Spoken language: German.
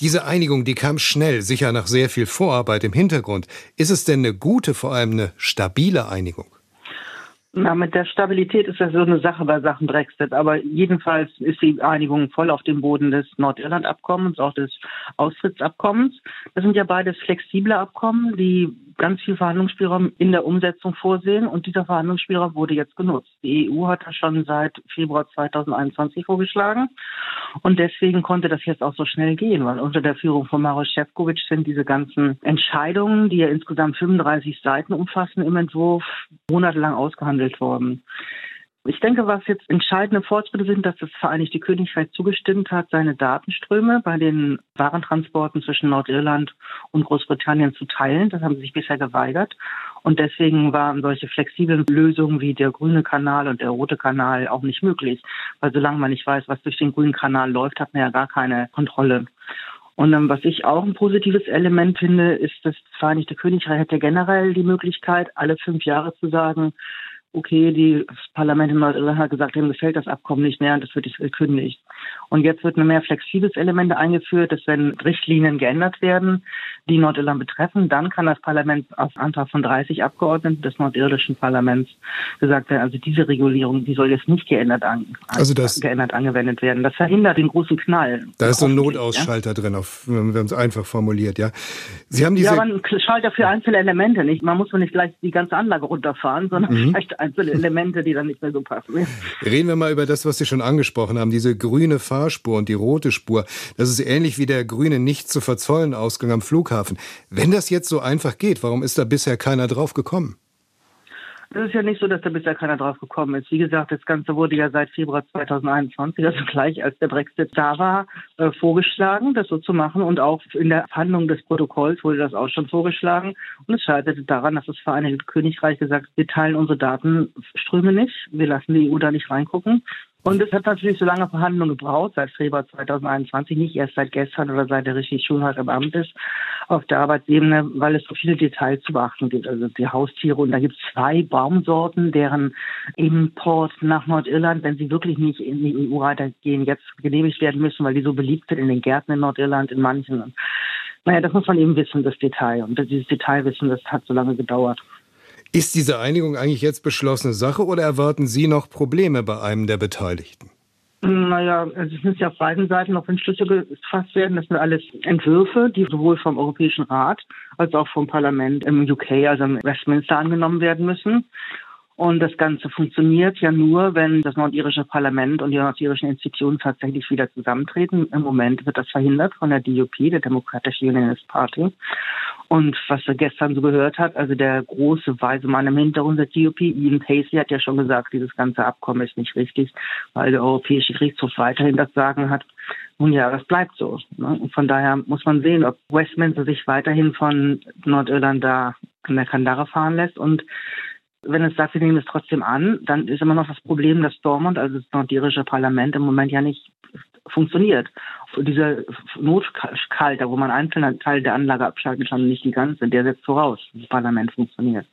Diese Einigung, die kam schnell, sicher nach sehr viel Vorarbeit im Hintergrund. Ist es denn eine gute, vor allem eine stabile Einigung? Na, mit der Stabilität ist ja so eine Sache bei Sachen Brexit. Aber jedenfalls ist die Einigung voll auf dem Boden des Nordirland-Abkommens, auch des Austrittsabkommens. Das sind ja beides flexible Abkommen, die ganz viel Verhandlungsspielraum in der Umsetzung vorsehen und dieser Verhandlungsspielraum wurde jetzt genutzt. Die EU hat das schon seit Februar 2021 vorgeschlagen und deswegen konnte das jetzt auch so schnell gehen, weil unter der Führung von Maros Šefčovič sind diese ganzen Entscheidungen, die ja insgesamt 35 Seiten umfassen im Entwurf, monatelang ausgehandelt worden. Ich denke, was jetzt entscheidende Fortschritte sind, dass das Vereinigte Königreich zugestimmt hat, seine Datenströme bei den Warentransporten zwischen Nordirland und Großbritannien zu teilen. Das haben sie sich bisher geweigert. Und deswegen waren solche flexiblen Lösungen wie der grüne Kanal und der rote Kanal auch nicht möglich. Weil solange man nicht weiß, was durch den grünen Kanal läuft, hat man ja gar keine Kontrolle. Und ähm, was ich auch ein positives Element finde, ist, dass das Vereinigte Königreich ja generell die Möglichkeit, alle fünf Jahre zu sagen, okay, das Parlament in Nordirland hat gesagt, dem gefällt das Abkommen nicht mehr und das wird nicht gekündigt. Und jetzt wird ein mehr flexibles Element eingeführt, dass wenn Richtlinien geändert werden, die Nordirland betreffen, dann kann das Parlament auf Antrag von 30 Abgeordneten des nordirdischen Parlaments gesagt werden, also diese Regulierung, die soll jetzt nicht geändert, an, also das, geändert angewendet werden. Das verhindert den großen Knall. Da ist so ein Notausschalter ja? drin, auf, wenn man es einfach formuliert, ja. Sie haben diese ja, aber ein Schalter für einzelne Elemente nicht. Man muss nicht gleich die ganze Anlage runterfahren, sondern mhm. vielleicht einzelne Elemente, die dann nicht mehr so passen. Reden wir mal über das, was Sie schon angesprochen haben, diese grüne Fahrspur und die rote Spur. Das ist ähnlich wie der grüne nicht zu verzollen Ausgang am Flughafen. Wenn das jetzt so einfach geht, warum ist da bisher keiner drauf gekommen? Es ist ja nicht so, dass da bisher keiner drauf gekommen ist. Wie gesagt, das Ganze wurde ja seit Februar 2021, also gleich als der Brexit da war, äh, vorgeschlagen, das so zu machen. Und auch in der Verhandlung des Protokolls wurde das auch schon vorgeschlagen. Und es scheiterte daran, dass das Vereinigte Königreich gesagt hat, wir teilen unsere Datenströme nicht, wir lassen die EU da nicht reingucken. Und es hat natürlich so lange Verhandlungen gebraucht, seit Februar 2021, nicht erst seit gestern oder seit der Richie Schulhaus im Amt ist, auf der Arbeitsebene, weil es so viele Details zu beachten gibt. Also die Haustiere und da gibt es zwei Baumsorten, deren Import nach Nordirland, wenn sie wirklich nicht in die EU weitergehen, jetzt genehmigt werden müssen, weil die so beliebt sind in den Gärten in Nordirland, in manchen. Naja, das muss man eben wissen, das Detail. Und dieses Detailwissen, das hat so lange gedauert. Ist diese Einigung eigentlich jetzt beschlossene Sache oder erwarten Sie noch Probleme bei einem der Beteiligten? Naja, also es müssen ja auf beiden Seiten noch Entschlüsse gefasst werden. Das sind alles Entwürfe, die sowohl vom Europäischen Rat als auch vom Parlament im UK, also im Westminster, angenommen werden müssen. Und das Ganze funktioniert ja nur, wenn das nordirische Parlament und die nordirischen Institutionen tatsächlich wieder zusammentreten. Im Moment wird das verhindert von der DUP, der Democratic Unionist Party. Und was er gestern so gehört hat, also der große weise Mann im Hintergrund der DUP, Ian Paisley, hat ja schon gesagt, dieses ganze Abkommen ist nicht richtig, weil der Europäische Gerichtshof weiterhin das Sagen hat. Nun ja, das bleibt so. Ne? Und von daher muss man sehen, ob Westminster sich weiterhin von Nordirland da an der Kandare fahren lässt und wenn es sagt, wir nehmen es trotzdem an, dann ist immer noch das Problem, dass Stormont, also das nordirische Parlament, im Moment ja nicht funktioniert. Dieser Notkalter, wo man einzelne Teile der Anlage abschalten kann nicht die ganze, der setzt voraus, dass das Parlament funktioniert.